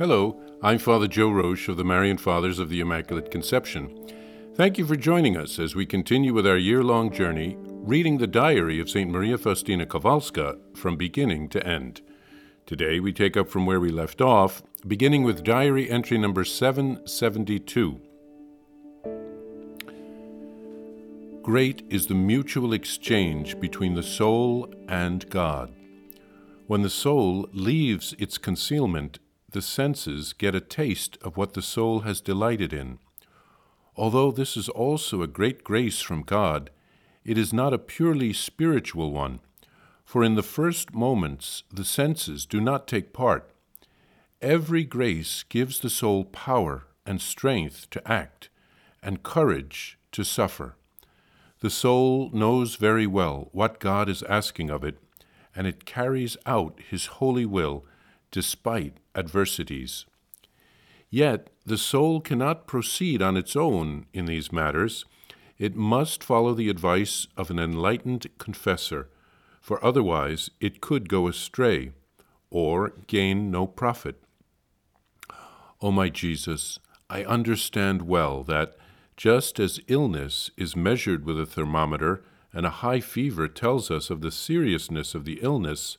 Hello, I'm Father Joe Roesch of the Marian Fathers of the Immaculate Conception. Thank you for joining us as we continue with our year long journey reading the diary of St. Maria Faustina Kowalska from beginning to end. Today we take up from where we left off, beginning with diary entry number 772. Great is the mutual exchange between the soul and God. When the soul leaves its concealment the senses get a taste of what the soul has delighted in. Although this is also a great grace from God, it is not a purely spiritual one, for in the first moments the senses do not take part. Every grace gives the soul power and strength to act, and courage to suffer. The soul knows very well what God is asking of it, and it carries out His holy will despite adversities. Yet the soul cannot proceed on its own in these matters. It must follow the advice of an enlightened confessor, for otherwise it could go astray or gain no profit. O oh my Jesus, I understand well that, just as illness is measured with a thermometer and a high fever tells us of the seriousness of the illness,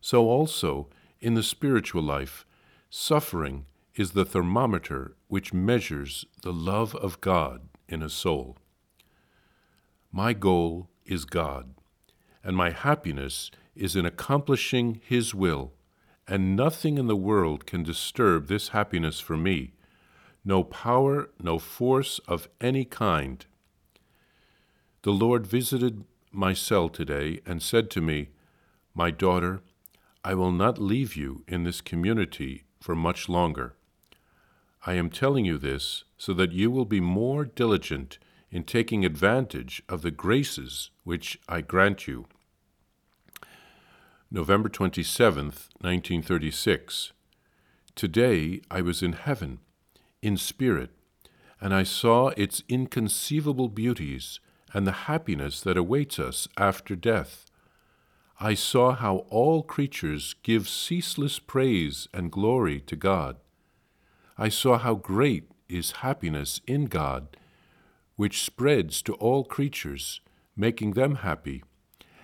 so also in the spiritual life, suffering is the thermometer which measures the love of God in a soul. My goal is God, and my happiness is in accomplishing His will, and nothing in the world can disturb this happiness for me, no power, no force of any kind. The Lord visited my cell today and said to me, My daughter, I will not leave you in this community for much longer. I am telling you this so that you will be more diligent in taking advantage of the graces which I grant you. November 27th, 1936. Today I was in heaven, in spirit, and I saw its inconceivable beauties and the happiness that awaits us after death. I saw how all creatures give ceaseless praise and glory to God. I saw how great is happiness in God, which spreads to all creatures, making them happy.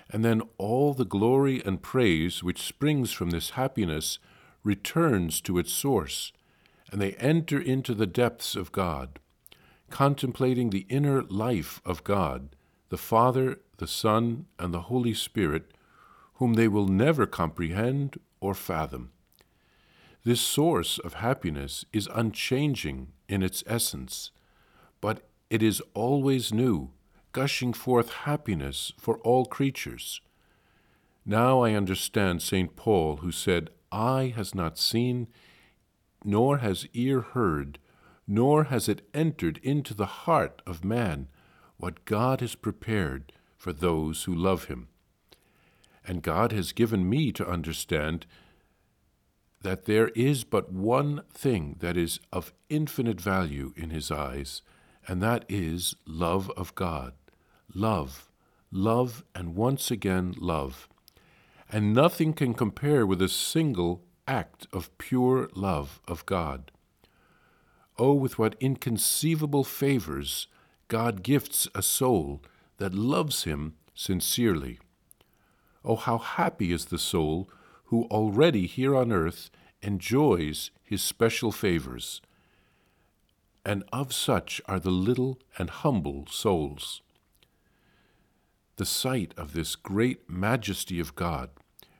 And then all the glory and praise which springs from this happiness returns to its source, and they enter into the depths of God, contemplating the inner life of God, the Father, the Son, and the Holy Spirit whom they will never comprehend or fathom. This source of happiness is unchanging in its essence, but it is always new, gushing forth happiness for all creatures. Now I understand St. Paul, who said, Eye has not seen, nor has ear heard, nor has it entered into the heart of man what God has prepared for those who love him. And God has given me to understand that there is but one thing that is of infinite value in His eyes, and that is love of God. Love, love, and once again love. And nothing can compare with a single act of pure love of God. Oh, with what inconceivable favors God gifts a soul that loves Him sincerely. Oh, how happy is the soul who already here on earth enjoys his special favors. And of such are the little and humble souls. The sight of this great majesty of God,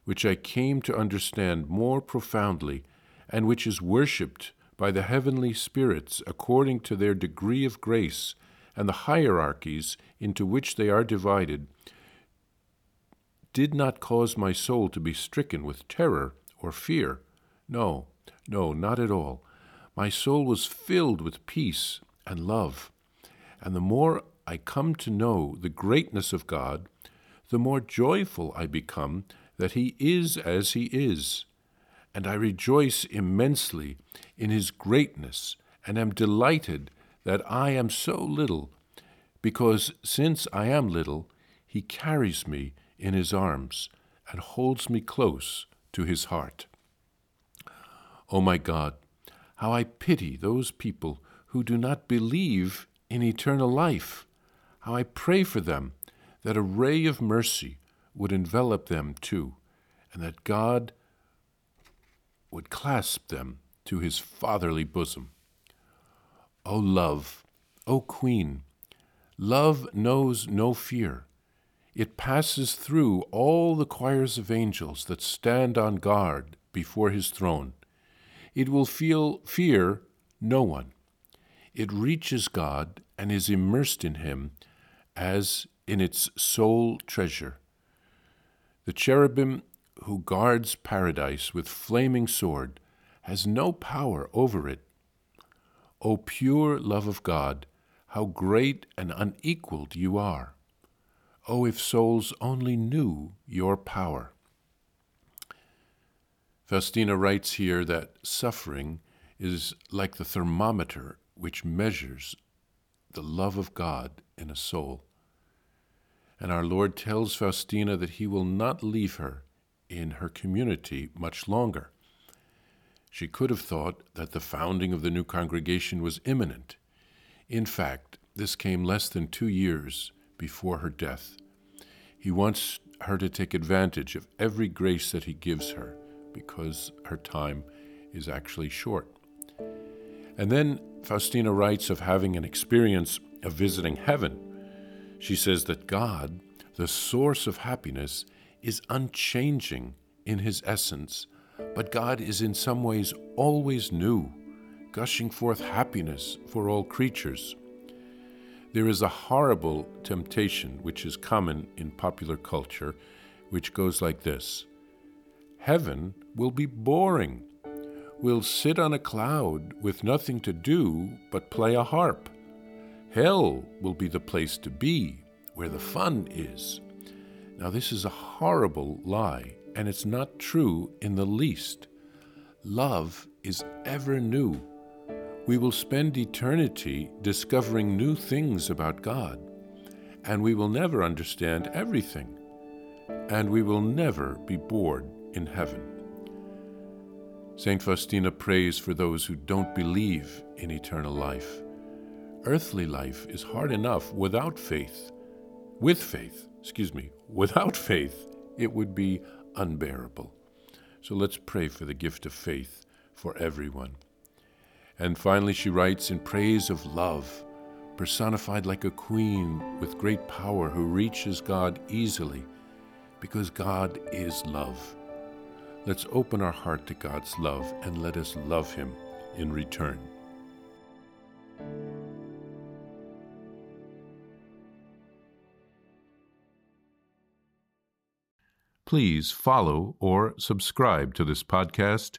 which I came to understand more profoundly, and which is worshipped by the heavenly spirits according to their degree of grace and the hierarchies into which they are divided, did not cause my soul to be stricken with terror or fear. No, no, not at all. My soul was filled with peace and love. And the more I come to know the greatness of God, the more joyful I become that He is as He is. And I rejoice immensely in His greatness and am delighted that I am so little, because since I am little, He carries me in his arms and holds me close to his heart. O oh my God, how I pity those people who do not believe in eternal life, how I pray for them that a ray of mercy would envelop them too, and that God would clasp them to his fatherly bosom. O love, O queen, love knows no fear. It passes through all the choirs of angels that stand on guard before his throne. It will feel fear no one. It reaches God and is immersed in him as in its sole treasure. The cherubim who guards paradise with flaming sword has no power over it. O pure love of God, how great and unequaled you are! Oh, if souls only knew your power! Faustina writes here that suffering is like the thermometer which measures the love of God in a soul. And our Lord tells Faustina that he will not leave her in her community much longer. She could have thought that the founding of the new congregation was imminent. In fact, this came less than two years before her death. He wants her to take advantage of every grace that he gives her because her time is actually short. And then Faustina writes of having an experience of visiting heaven. She says that God, the source of happiness, is unchanging in his essence but God is in some ways always new, gushing forth happiness for all creatures. There is a horrible temptation which is common in popular culture, which goes like this Heaven will be boring. We'll sit on a cloud with nothing to do but play a harp. Hell will be the place to be, where the fun is. Now, this is a horrible lie and it's not true in the least. Love is ever new. We will spend eternity discovering new things about God, and we will never understand everything, and we will never be bored in heaven. St. Faustina prays for those who don't believe in eternal life. Earthly life is hard enough without faith. With faith, excuse me, without faith, it would be unbearable. So let's pray for the gift of faith for everyone. And finally, she writes in praise of love, personified like a queen with great power who reaches God easily, because God is love. Let's open our heart to God's love and let us love Him in return. please follow or subscribe to this podcast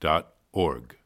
dot org.